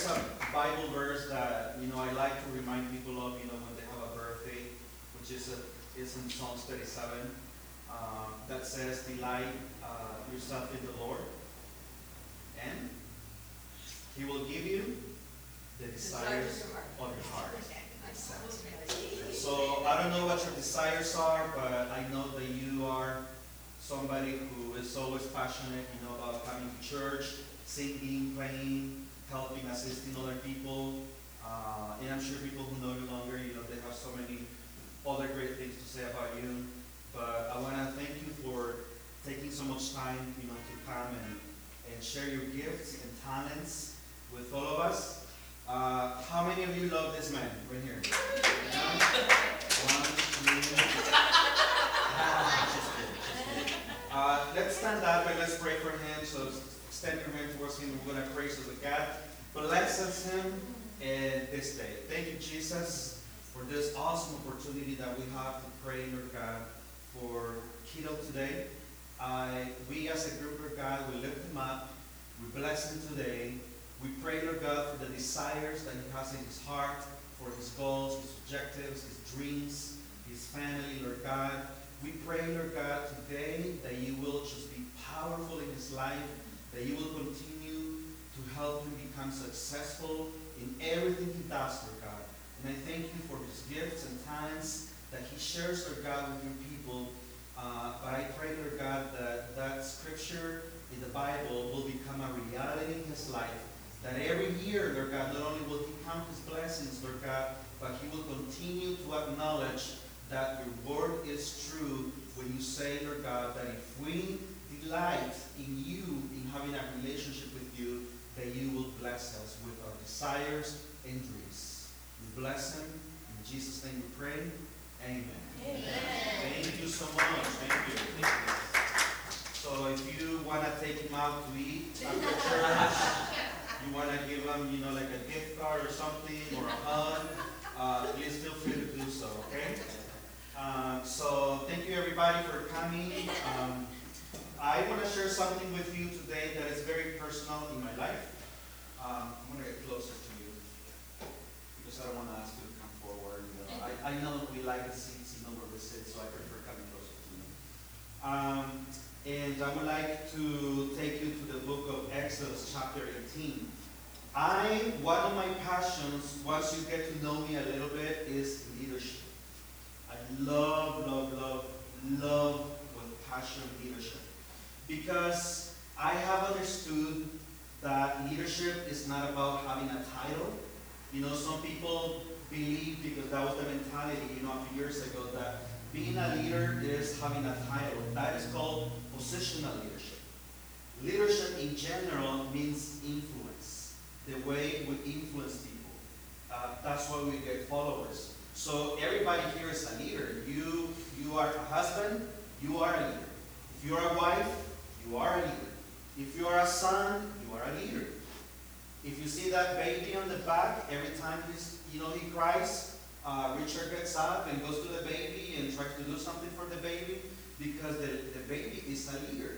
there's a Bible verse that, you know, I like to remind people of, you know, when they have a birthday, which is, a, is in Psalms 37, um, that says, delight uh, yourself in the Lord, and He will give you the desires of your heart. So I don't know what your desires are, but I know that you are somebody who is always passionate, you know, about coming to church, singing, playing, helping, assisting other people. Uh, and I'm sure people who know you longer, you know, they have so many other great things to say about you. But I want to thank you for taking so much time, you know, to come and, and share your gifts and talents with all of us. Uh, how many of you love this man right here? Yeah? One, two. Ah, just kidding, just kidding. Uh, let's stand up and let's pray for him. So extend your hand towards him. and We're going to pray so that God blesses him in this day. Thank you, Jesus, for this awesome opportunity that we have to pray, Lord God, for Keto today. I, we as a group, Lord God, we lift him up. We bless him today. We pray, Lord God, for the desires that he has in his heart, for his goals, his objectives, his dreams, his family, Lord God. We pray, Lord God, today that you will just be powerful in his life, that you will continue to help him become successful in everything he does, Lord God. And I thank you for his gifts and talents that he shares, Lord God, with your people. Uh, but I pray, Lord God, that that scripture in the Bible will become a reality in his life. That every year, Lord God, not only will he count his blessings, Lord God, but he will continue to acknowledge that your word is true when you say, Lord God, that if we delight in you, in having a relationship with you, that you will bless us with our desires and dreams. We bless him. In Jesus' name we pray. Amen. Amen. Thank you so much. Thank you. Thank you. So if you want to take him out to eat after church, you want to give him, you know, like a gift card or something, or a hug, uh, please feel free to do so, okay? Uh, so thank you everybody for coming. Um, I want to share something with you today that is very personal in my life. Um, I'm going to get closer to you because I don't want to ask you to come forward. You know, I, I know we like the seats, you know where we sit, so I prefer coming closer to you. Um, and I would like to take you to the book of Exodus, chapter 18. I, one of my passions, once you get to know me a little bit, is leadership. I love, love, love, love with passion leadership. Because I have understood that leadership is not about having a title. You know, some people believe, because that was the mentality, you know, a few years ago, that being a leader is having a title. That is called positional leadership. Leadership in general means influence, the way we influence people. Uh, that's why we get followers. So everybody here is a leader. You, you are a husband, you are a leader. If you are a wife, you are a leader. If you are a son, you are a leader. If you see that baby on the back, every time he's, you know, he cries, uh, Richard gets up and goes to the baby and tries to do something for the baby because the, the baby is a leader.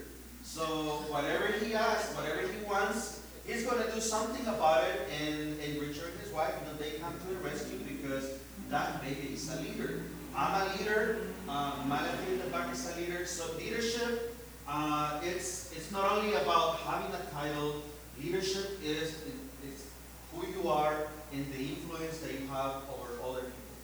So whatever he asks, whatever he wants, he's going to do something about it. And, and Richard and his wife, you know, they come to the rescue because that baby is a leader. I'm a leader. Uh, Malachi in the back is a leader. So leadership, uh, it's it's not only about having a title. Leadership is it's who you are and the influence that you have over other people.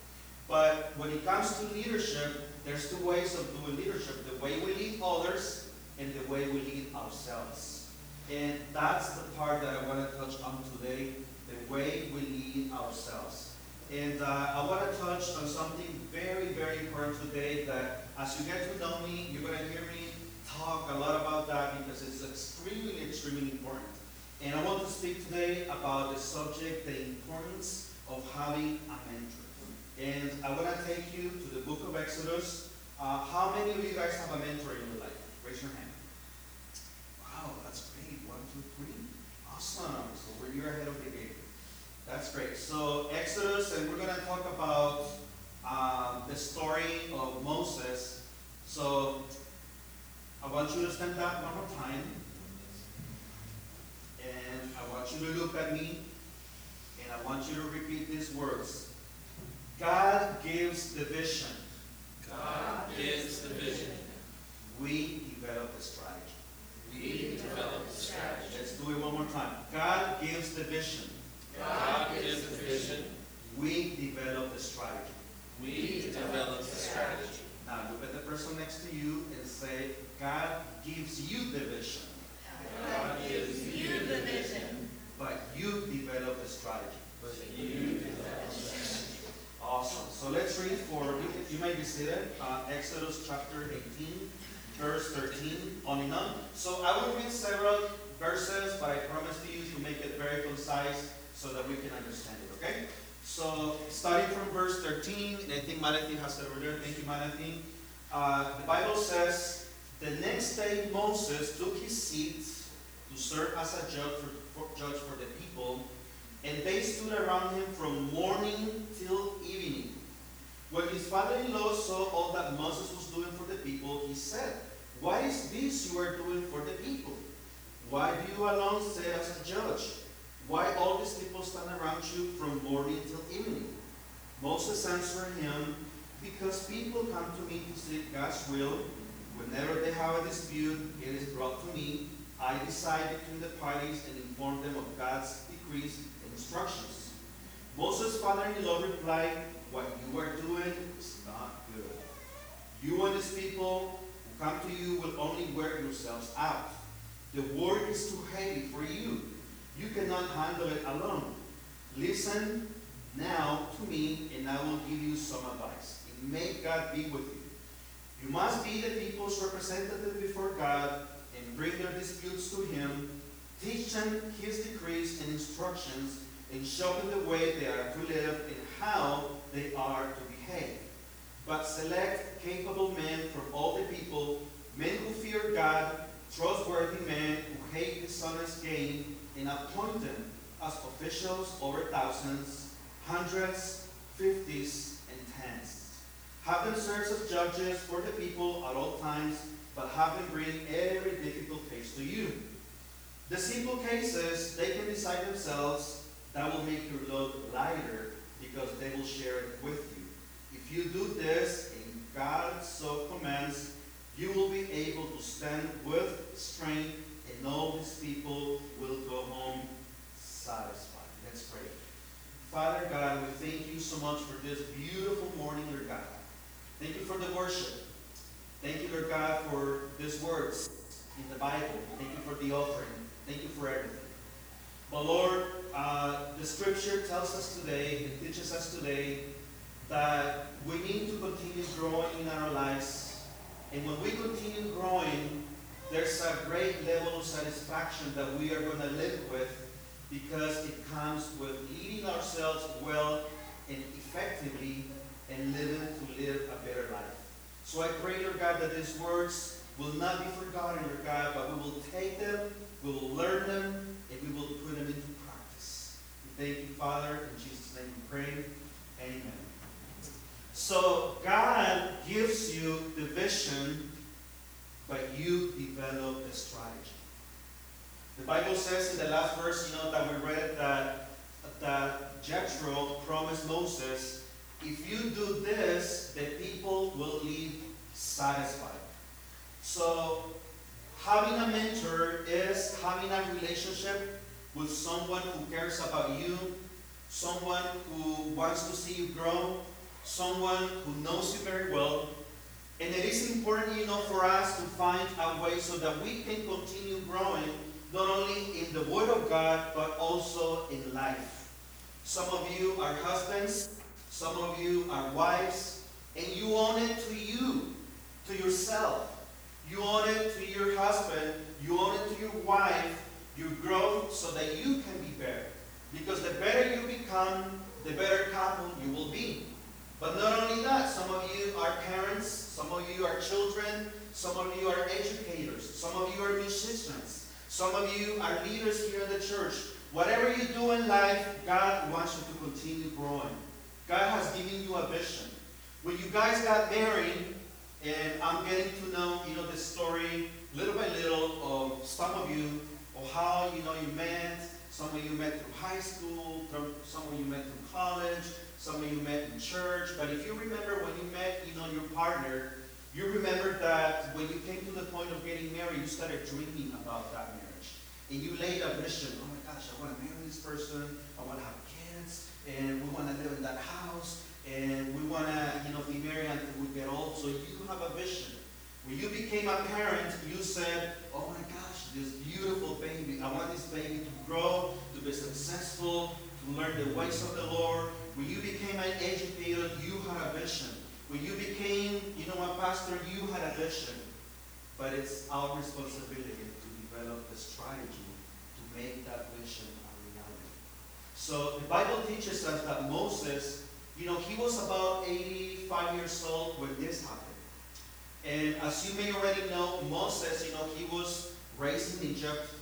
But when it comes to leadership, there's two ways of doing leadership: the way we lead others and the way we lead ourselves. And that's the part that I want to touch on today, the way we lead ourselves. And uh, I want to touch on something very, very important today that as you get to know me, you're going to hear me talk a lot about that because it's extremely, extremely important. And I want to speak today about the subject, the importance of having a mentor. And I want to take you to the book of Exodus. Uh, how many of you guys have a mentor in your life? Raise your hand. Wow, that's great. One, two, three. Awesome. So we're you're ahead of the game. That's great. So Exodus, and we're going to talk about uh, the story of Moses. So I want you to stand up one more time. And I want you to look at me. And I want you to repeat these words. God gives the vision. God gives the vision. We develop the strategy. We develop the strategy. Let's do it one more time. God gives the vision. God gives the vision. We develop the strategy. We develop the strategy. Now look at the person next to you and say, God gives you the vision, God gives you the vision, but you develop the strategy. but you develop the strategy. Awesome. So let's read for, you may be seated, uh, Exodus chapter 18, verse 13, on and on. So I will read several verses, but I promise to you to make it very concise so that we can understand it, okay? So starting from verse 13, and I think Malachi has it there. Thank you, Malachi. Uh, the Bible says, the next day Moses took his seat to serve as a judge for, for- judge for the people, and they stood around him from morning till evening. When his father-in-law saw all that Moses was doing for the people, he said, What is this you are doing for the people? Why do you alone sit as a judge? Why all these people stand around you from morning till evening? Moses answered him, Because people come to me to seek God's will. Whenever they have a dispute, it is brought to me. I decide between the parties and inform them of God's decrees and instructions. Moses' father-in-law replied, What you are doing is not good. You and these people who come to you will only wear yourselves out. The work is too heavy for you. You cannot handle it alone. Listen now to me, and I will give you some advice. And may God be with you. You must be the people's representative before God and bring their disputes to Him. Teach them His decrees and instructions, and show them the way they are to live and how they are to behave. But select capable men from all the people, men who fear God, trustworthy men who hate dishonest gain, and appoint them as officials over thousands, hundreds, fifties. Have them serve as judges for the people at all times, but have them bring every difficult case to you. The simple cases they can decide themselves, that will make your load lighter because they will share it with you. If you do this, and God so commands, you will be able to stand with strength, and all these people will go home satisfied. Let's pray. Father God, we thank you so much for this beautiful morning, Lord God. Thank you for the worship. Thank you, Lord God, for these words in the Bible. Thank you for the offering. Thank you for everything. But Lord, uh, the scripture tells us today, it teaches us today, that we need to continue growing in our lives. And when we continue growing, there's a great level of satisfaction that we are going to live with because it comes with leading ourselves well and effectively and living to live a better life. So I pray, Lord God, that these words will not be forgotten, Lord God, but we will take them, we will learn them, and we will put them into practice. We thank you, Father. In Jesus' name we pray. Amen. So God gives you the vision, but you develop the strategy. The Bible says in the last verse, you know, that we read that, that Jethro promised Moses, if you do this, the people will leave satisfied. So having a mentor is having a relationship with someone who cares about you, someone who wants to see you grow, someone who knows you very well, And it is important, you know, for us to find a way so that we can continue growing, not only in the Word of God, but also in life. Some of you are husbands, some of you are wives, and you own it to you, to yourself. You own it to your husband, you own it to your wife, your growth, so that you can be better. Because the better you become, the better couple you will be. But not only that, some of you are parents, some of you are children, some of you are educators, some of you are musicians, some of you are leaders here in the church. Whatever you do in life, God wants you to continue growing. God has given you a vision. When you guys got married, and I'm getting to know, you know, the story little by little of some of you, of how, you know, you met, some of you met through high school, some of you met through college, some of you met in church. But if you remember when you met, you know, your partner, you remember that when you came to the point of getting married, you started dreaming about that marriage. And you laid a vision. Oh my gosh, I want to marry this person. I want to have. And we want to live in that house. And we want to, you know, be married until we get old. So you have a vision. When you became a parent, you said, oh my gosh, this beautiful baby. I want this baby to grow, to be successful, to learn the ways of the Lord. When you became an educator, you had a vision. When you became, you know, a pastor, you had a vision. But it's our responsibility to develop the strategy to make that vision. So the Bible teaches us that Moses, you know, he was about 85 years old when this happened. And as you may already know, Moses, you know, he was raised in Egypt.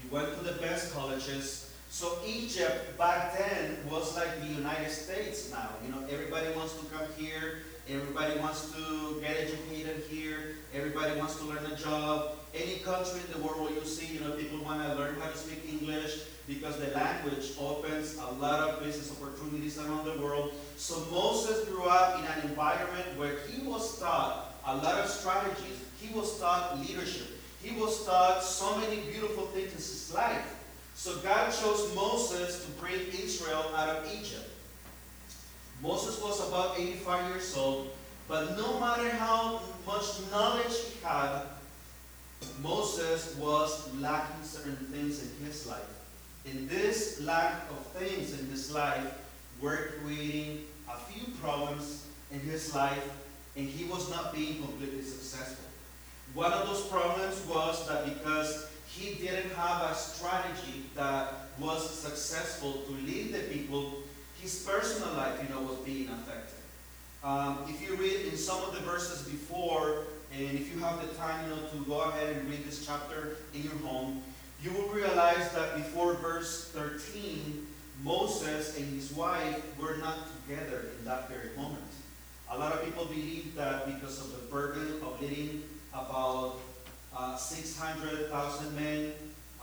He went to the best colleges. So Egypt back then was like the United States now. You know, everybody wants to come here. Everybody wants to get educated here. Everybody wants to learn a job. Any country in the world you see, you know, people want to learn how to speak English because the language opens a lot of business opportunities around the world. So Moses grew up in an environment where he was taught a lot of strategies. He was taught leadership. He was taught so many beautiful things in his life. So God chose Moses to bring Israel out of Egypt. Moses was about 85 years old, but no matter how much knowledge he had, Moses was lacking certain things in his life. And this lack of things in his life were creating a few problems in his life and he was not being completely successful. One of those problems was that because he didn't have a strategy that was successful to lead the people, his personal life, you know, was being affected. Um, if you read in some of the verses before, and if you have the time, you know, to go ahead and read this chapter in your home, you will realize that before verse 13, Moses and his wife were not together in that very moment. A lot of people believe that because of the burden of leading about uh, 600,000 men,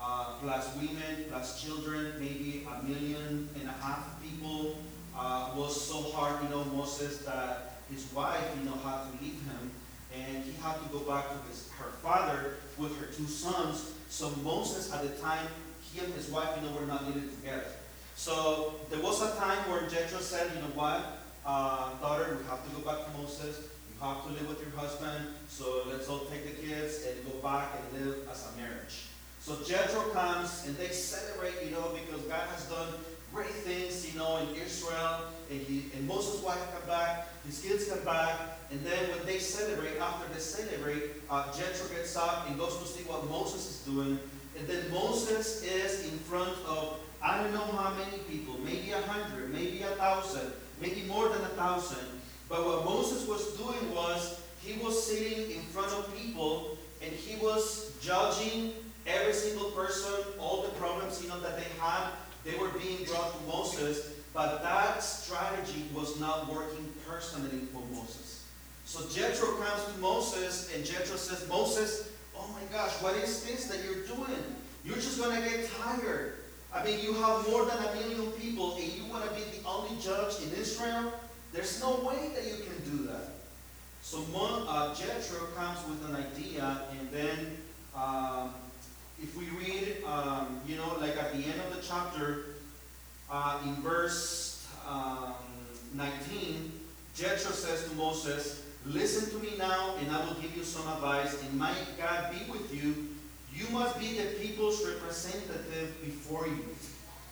uh, plus women, plus children, maybe a million and a half people, uh, was so hard, you know, Moses, that his wife, you know, had to leave him, and he had to go back to his, her father with her two sons. So Moses, at the time, he and his wife, you know, were not living together. So there was a time where Jethro said, you know what, uh, daughter, we have to go back to Moses. You have to live with your husband. So let's all take the kids and go back and live as a marriage. So Jethro comes and they celebrate, you know, because God has done great things, you know, in Israel. And, he, and Moses' wife come back, his kids come back. And then when they celebrate, after they celebrate, uh, Jethro gets up and goes to see what Moses is doing. And then Moses is in front of, I don't know how many people, maybe a hundred, maybe a thousand maybe more than a thousand. But what Moses was doing was he was sitting in front of people and he was judging every single person, all the problems you know that they had, they were being brought to Moses, but that strategy was not working personally for Moses. So Jethro comes to Moses and Jethro says, Moses, oh my gosh, what is this that you're doing? You're just going to get tired. I mean, you have more than a million people and you want to be the only judge in Israel? There's no way that you can do that. So uh, Jethro comes with an idea, and then um, if we read, um, you know, like at the end of the chapter, uh, in verse um, 19, Jethro says to Moses, Listen to me now, and I will give you some advice, and may God be with you. You must be the people's representative before you.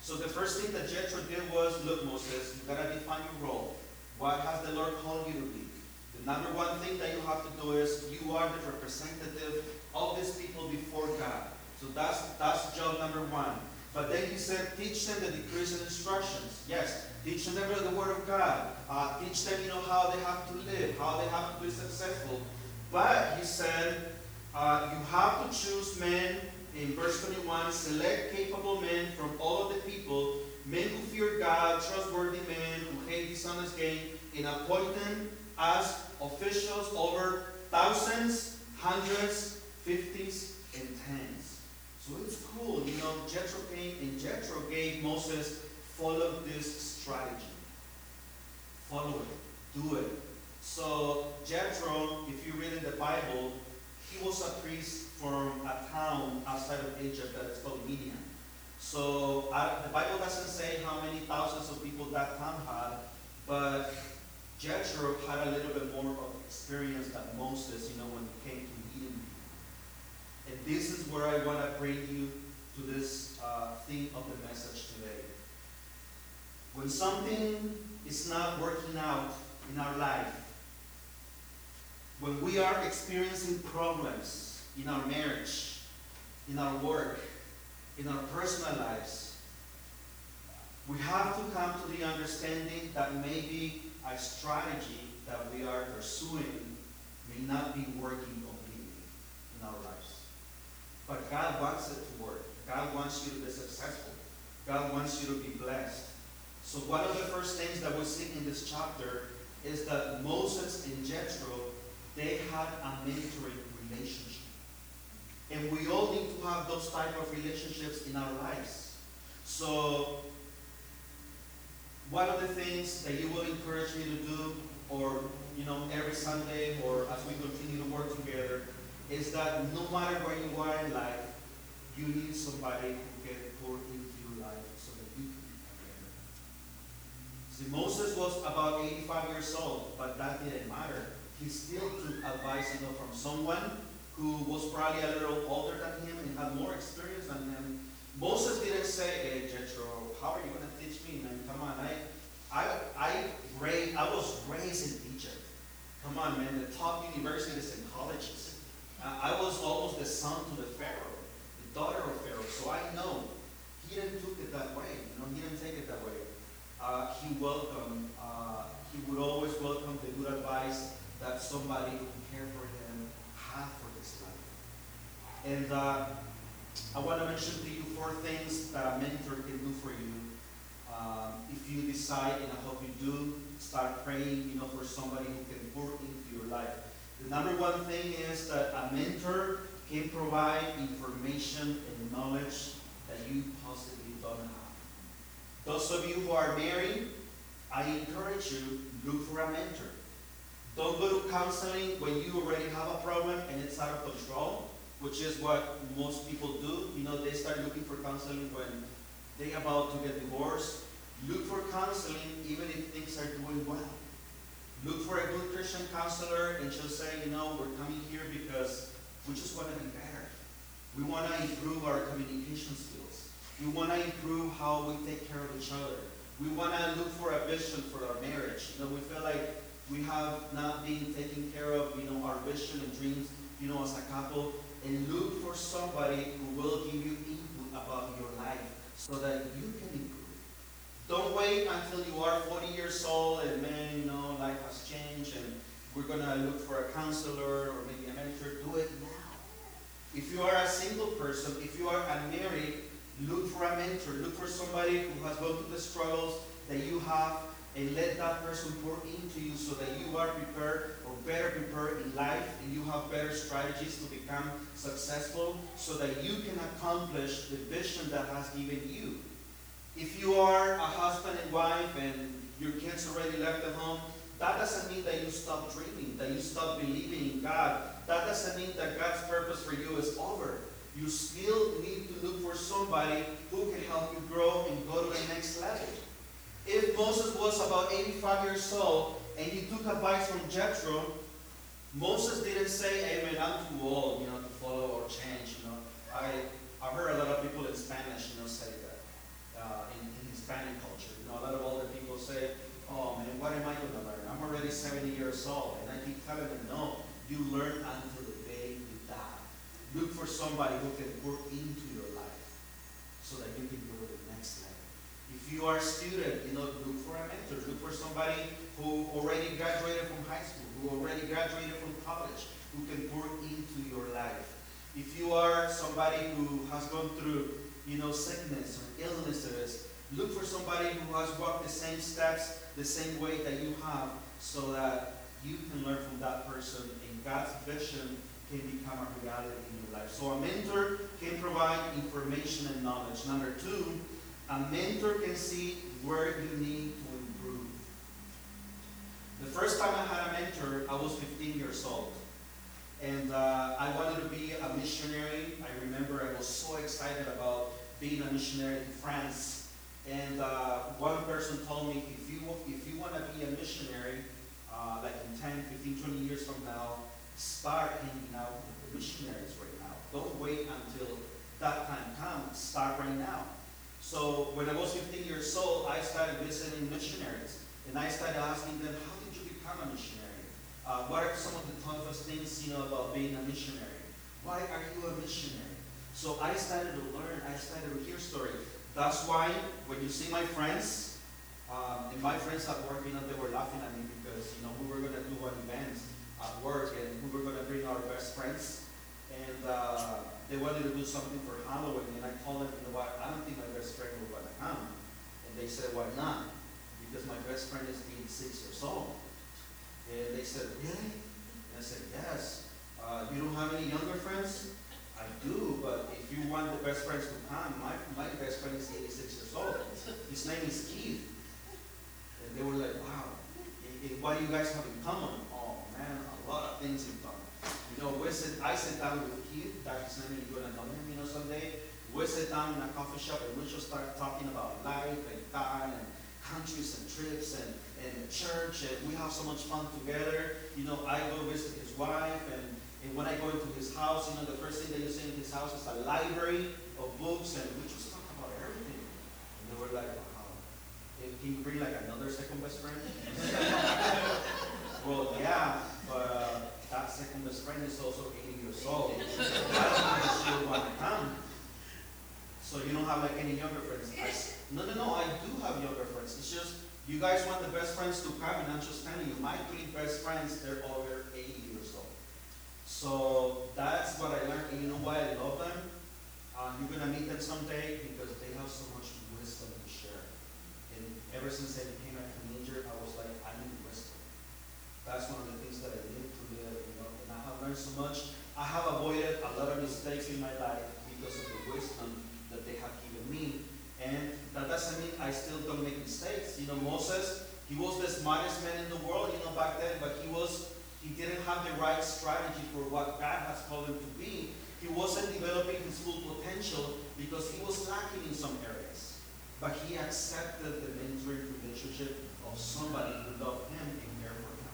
So the first thing that Jethro did was, look, Moses, you gotta define your role. What has the Lord called you to be? The number one thing that you have to do is you are the representative of these people before God. So that's that's job number one. But then he said, teach them the decrees and instructions. Yes, teach them the word of God. Uh, teach them, you know, how they have to live, how they have to be successful. But he said, uh, you have to choose men, in verse 21, select capable men from all of the people, men who fear God, trustworthy men who hate dishonest gain, and appoint them as officials over thousands, hundreds, fifties, and tens. So it's cool, you know, Jethro came and Jethro gave Moses, follow this strategy. Follow it, do it. So Jethro, if you read in the Bible, he was a priest from a town outside of Egypt that is called Midian. So uh, the Bible doesn't say how many thousands of people that town had, but Jethro had a little bit more of experience than Moses, you know, when he came to. And this is where I want to bring you to this uh, theme of the message today. When something is not working out in our life, when we are experiencing problems in our marriage, in our work, in our personal lives, we have to come to the understanding that maybe a strategy that we are pursuing may not be working completely in our lives. But God wants it to work. God wants you to be successful. God wants you to be blessed. So one of the first things that we see in this chapter is that Moses and Jethro, they had a mentoring relationship. And we all need to have those type of relationships in our lives. So one of the things that you will encourage me to do, or you know, every Sunday, or as we continue to work together, is that no matter where you are in life, you need somebody who can pour into your life so that you can. See, Moses was about 85 years old, but that didn't matter. He still took advice you know, from someone who was probably a little older than him and had more experience than him. Moses didn't say, hey, Jethro, how are you going to teach me, man? Come on, I, I, raised, I was raised in Egypt. Come on, man, the top universities and colleges. I, I was almost the son to the Pharaoh, the daughter of Pharaoh, so I know. He didn't took it that way, you know, he didn't take it that way. Uh, he welcomed, uh, he would always welcome the good advice that somebody who cared for him had for his life. And uh, I want to mention to you four things that a mentor can do for you. Um, if you decide, and I hope you do, start praying, you know, for somebody who can pour into your life. The number one thing is that a mentor can provide information and knowledge that you possibly don't have. Those of you who are married, I encourage you, look for a mentor. Don't go to counseling when you already have a problem and it's out of control, which is what most people do. You know, they start looking for counseling when they're about to get divorced. Look for counseling even if things are doing well. Look for a good Christian counselor and she'll say, you know, we're coming here because we just want to be better. We want to improve our communication skills. We want to improve how we take care of each other. We want to look for a vision for our marriage. You know, we feel like we have not been taking care of, you know, our vision and dreams, you know, as a couple. And look for somebody who will give you input about your life so that you can improve. Don't wait until you are 40 years old and man, you know, life has changed and we're going to look for a counselor or maybe a mentor. Do it now. If you are a single person, if you are unmarried, look for a mentor. Look for somebody who has gone through the struggles that you have and let that person pour into you so that you are prepared or better prepared in life and you have better strategies to become successful so that you can accomplish the vision that has given you. If you are a husband and wife and your kids already left the home, that doesn't mean that you stop dreaming, that you stop believing in God. That doesn't mean that God's purpose for you is over. You still need to look for somebody who can help you grow and go to the next level. If Moses was about 85 years old and he took advice from Jethro, Moses didn't say, Amen, I'm too old, you know, to follow or change, you know. I, I heard a lot of people in Spanish, you know, say that, uh, in, in Hispanic culture. You know, a lot of older people say, oh man, what am I gonna learn? I'm already seventy years old. And I keep telling them, no, you learn until the day you die. Look for somebody who can pour into your life so that you can go to the next level. If you are a student, you know, look for a mentor. Look for somebody who already graduated from high school, who already graduated from college, who can pour into your life. If you are somebody who has gone through, you know, sickness or illnesses, look for somebody who has walked the same steps, the same way that you have, so that you can learn from that person and God's vision can become a reality life. So a mentor can provide information and knowledge. Number two, a mentor can see where you need to improve. The first time I had a mentor, I was 15 years old. And uh, I wanted to be a missionary. I remember I was so excited about being a missionary in France. And uh, one person told me, if you, if you want to be a missionary, uh, like in 10, 15, 20 years from now, start hanging out with the missionaries right. Don't wait until that time comes. Start right now. So when I was 15 years old, I started visiting missionaries. And I started asking them, how did you become a missionary? Uh, what are some of the toughest things, you know, about being a missionary? Why are you a missionary? So I started to learn, I started to hear stories. That's why when you see my friends, um, and my friends at work, you know, they were laughing at me because, you know, we were going to do one event at work and we were going to bring our best friends. And uh, they wanted to do something for Halloween. And I told them, you know what, I don't think my best friend will want to come. And they said, why not? Because my best friend is 86 years old. And they said, really? And I said, yes. Uh, you don't have any younger friends? I do, but if you want the best friends to come, my, my best friend is 86 years old. His name is Keith. And they were like, wow, eh, eh, what do you guys have in common? Oh man, a lot of things in common. Know, we sit, I sit down with Keith, that's his name, you're gonna him, you know, someday. We sit down in a coffee shop and we just start talking about life and God and countries and trips and, and the church and we have so much fun together. You know, I go visit his wife and, and when I go into his house, you know, the first thing that you see in his house is a library of books and we just talk about everything. And they were like, wow, can you bring like another second best friend? well, yeah, but uh, that second best friend is also 80 years old. That's why come. So you don't have like any younger friends. I no, no, no, I do have younger friends. It's just, you guys want the best friends to come, and I'm just telling you, my three best friends, they're over 80 years old. So that's what I learned, and you know why I love them? Uh, you're gonna meet them someday because they have so much wisdom to share. And ever since I became a teenager, I was like, I need wisdom. That's one of the things that I need to live, you know, and I have learned so much. I have avoided a lot of mistakes in my life because of the wisdom that they have given me. And that doesn't mean I still don't make mistakes. You know, Moses, he was the smartest man in the world, you know, back then, but he was, he didn't have the right strategy for what God has called him to be. He wasn't developing his full potential because he was lacking in some areas. But he accepted the mentoring relationship of somebody who loved him and cared for him.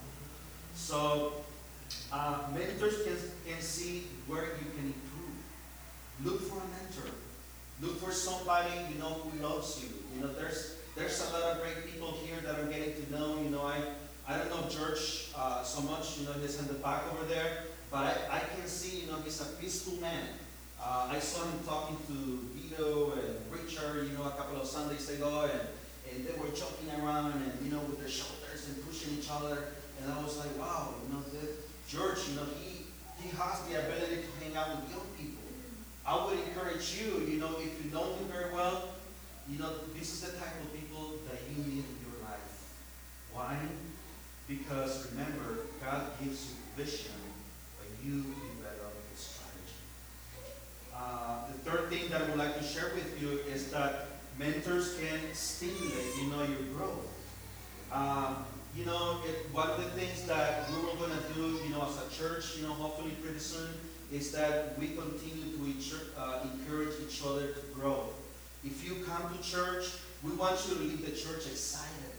So, uh, mentors can, can see where you can improve. Look for a mentor. Look for somebody you know who loves you. You know, there's there's a lot of great people here that I'm getting to know. You know, I I don't know George uh, so much. You know, he's in the back over there, but I, I can see you know he's a peaceful man. Uh, I saw him talking to Vito and Richard. You know, a couple of Sundays ago, and and they were joking around and you know with their shoulders and pushing each other. And I was like, wow, you know, the, George, you know, he he has the ability to hang out with young people. I would encourage you, you know, if you know him very well, you know, this is the type of people that you need in your life. Why? Because remember, God gives you vision, but you develop a strategy. Uh, the third thing that I would like to share with you is that mentors can stimulate, you know, your growth. Um, you know, it, one of the things that we were going to do, you know, as a church, you know, hopefully pretty soon, is that we continue to uh, encourage each other to grow. If you come to church, we want you to leave the church excited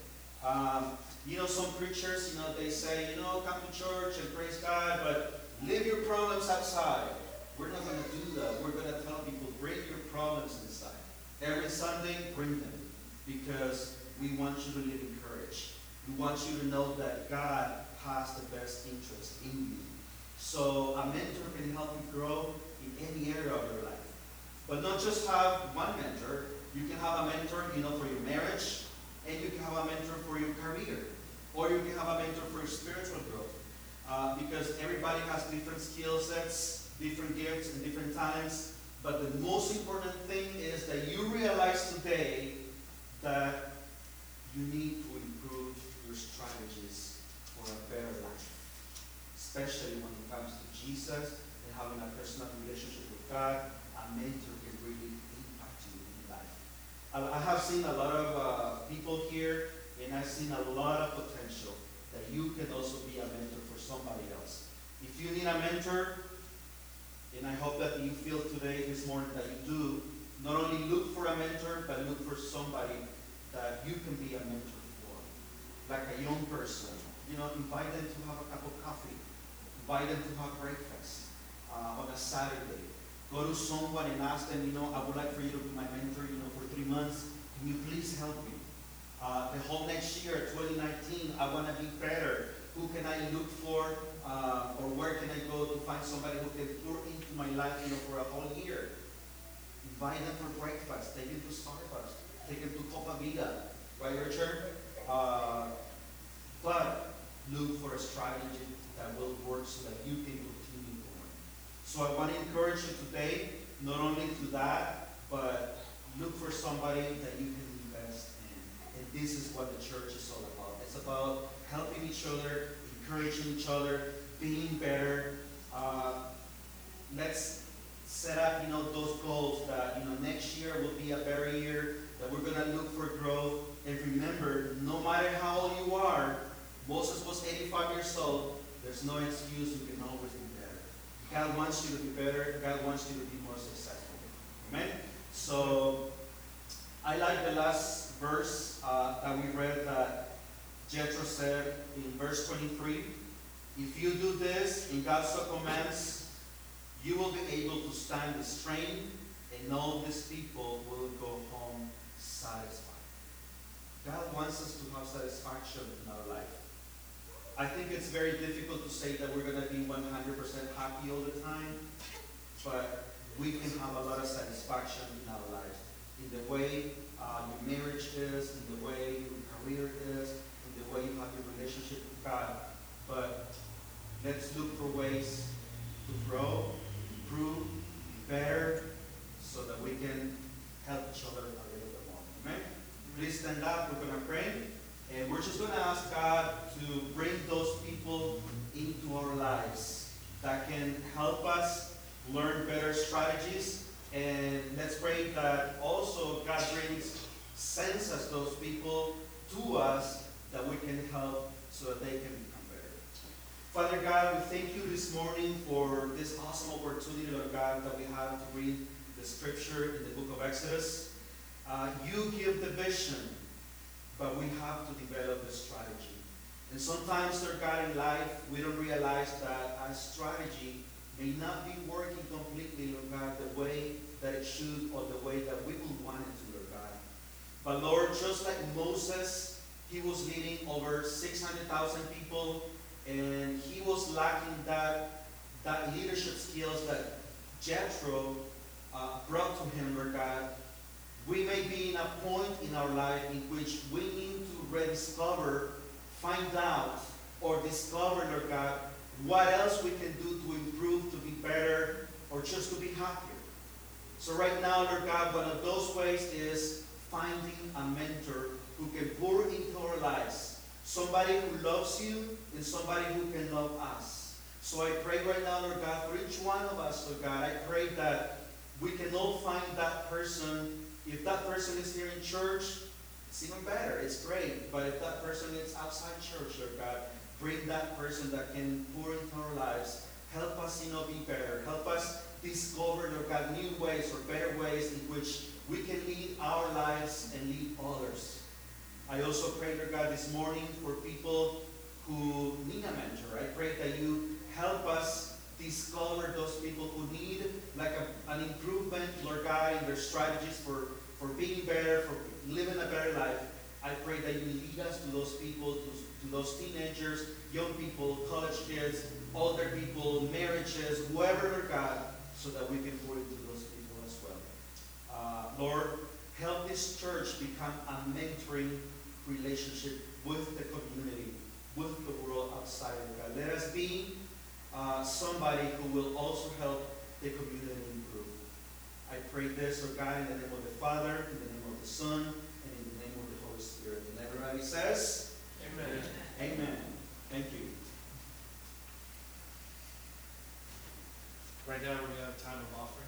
Um, you know, some preachers, you know, they say, you know, come to church and praise God, but leave your problems outside. We're not going to do that. We're going to tell people, bring your problems inside. Every Sunday, bring them. Because we want you to live encouraged. We want you to know that God has the best interest in you. So a mentor can help you grow in any area of your life. But not just have one mentor. You can have a mentor, you know, for your marriage, and you can have a mentor for your career, or you can have a mentor for your spiritual growth. Uh, because everybody has different skill sets, different gifts, and different talents. But the most important thing is that you realize today that you need to strategies for a better life. Especially when it comes to Jesus and having a personal relationship with God, a mentor can really impact you in life. I, I have seen a lot of uh, people here, and I've seen a lot of potential that you can also be a mentor for somebody else. If you need a mentor, and I hope that you feel today, this morning, that you do, not only look for a mentor, but look for somebody that you can be a mentor. Like a young person, you know, invite them to have a cup of coffee. Invite them to have breakfast uh, on a Saturday. Go to someone and ask them, you know, I would like for you to be my mentor, you know, for three months. Can you please help me? Uh, the whole next year, 2019, I want to be better. Who can I look for, uh, or where can I go to find somebody who can pour into my life, you know, for a whole year? Invite them for breakfast. Take them to Starbucks. Take them to Copa Vida. Right, Richard? Uh, but look for a strategy that will work so that you can continue going. So I want to encourage you today, not only to that, but look for somebody that you can invest in. And this is what the church is all about. It's about helping each other, encouraging each other, being better. Uh, let's set up, you know, those goals that, you know, next year will be a better year, that we're going to look for growth. And remember, no matter how old you are, Moses was 85 years old, there's no excuse, you can always be better. God wants you to be better, God wants you to be more successful. Amen? So, I like the last verse uh, that we read that Jethro said in verse 23 If you do this in God's commands, you will be able to stand the strain, and all these people will go home satisfied. God wants us to have satisfaction in our life. I think it's very difficult to say that we're going to be 100% happy all the time, but we can have a lot of satisfaction in our lives. In the way uh, your marriage is, in the way your career is, in the way you have your relationship with God. But let's look for ways to grow, improve, be better, so that we can help each other a little bit more. Amen? Please stand up. We're going to pray. And we're just going to ask God to bring those people into our lives that can help us learn better strategies. And let's pray that also God brings, sends us those people to us that we can help so that they can. Father God, we thank you this morning for this awesome opportunity, Lord God, that we have to read the scripture in the book of Exodus. Uh, you give the vision, but we have to develop the strategy. And sometimes, Lord God, in life, we don't realize that our strategy may not be working completely, Lord God, the way that it should or the way that we would want it to, Lord God. But Lord, just like Moses, he was leading over 600,000 people, and he was lacking that, that leadership skills that Jethro uh, brought to him, Lord God. We may be in a point in our life in which we need to rediscover, find out, or discover, Lord God, what else we can do to improve, to be better, or just to be happier. So right now, Lord God, one of those ways is finding a mentor who can pour into our lives. Somebody who loves you and somebody who can love us. So I pray right now, Lord God, for each one of us, Lord God, I pray that we can all find that person. If that person is here in church, it's even better. It's great. But if that person is outside church, Lord God, bring that person that can pour into our lives. Help us, you know, be better. Help us discover, Lord God, new ways or better ways in which we can lead our lives and lead others. I also pray, Lord God, this morning for people who need a mentor. I pray that you help us discover those people who need like a, an improvement, Lord God, in their strategies for, for being better, for living a better life. I pray that you lead us to those people, to, to those teenagers, young people, college kids, older people, marriages, whoever, Lord God, so that we can pour into those people as well. Uh, Lord, help this church become a mentoring relationship with the community, with the world outside of God. Let us be uh, somebody who will also help the community improve. I pray this, Lord God, in the name of the Father, in the name of the Son, and in the name of the Holy Spirit. And everybody says, Amen. Amen. Thank you. Right now, we're gonna have a time of offering.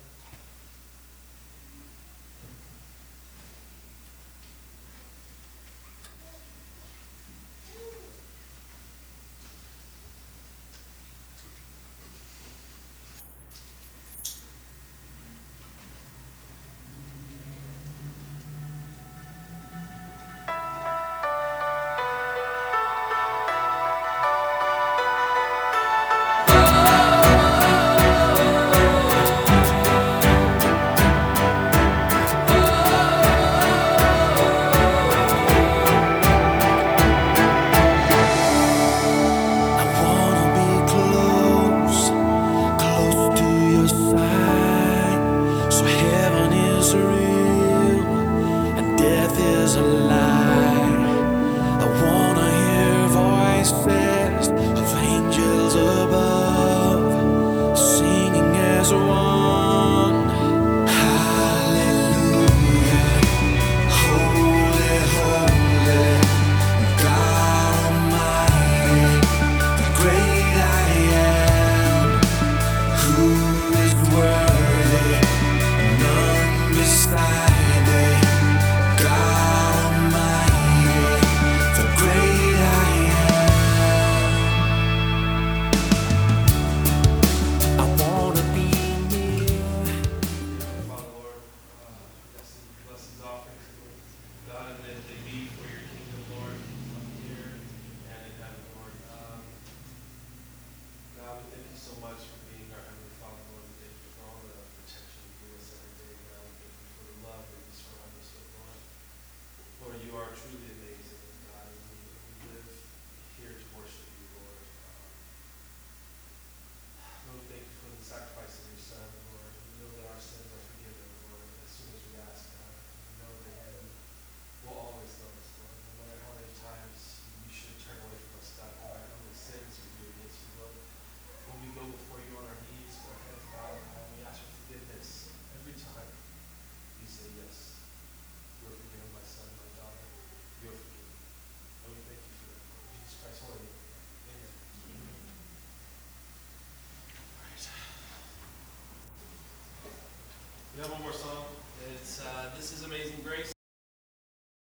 We have one more song. It's uh, "This Is Amazing Grace."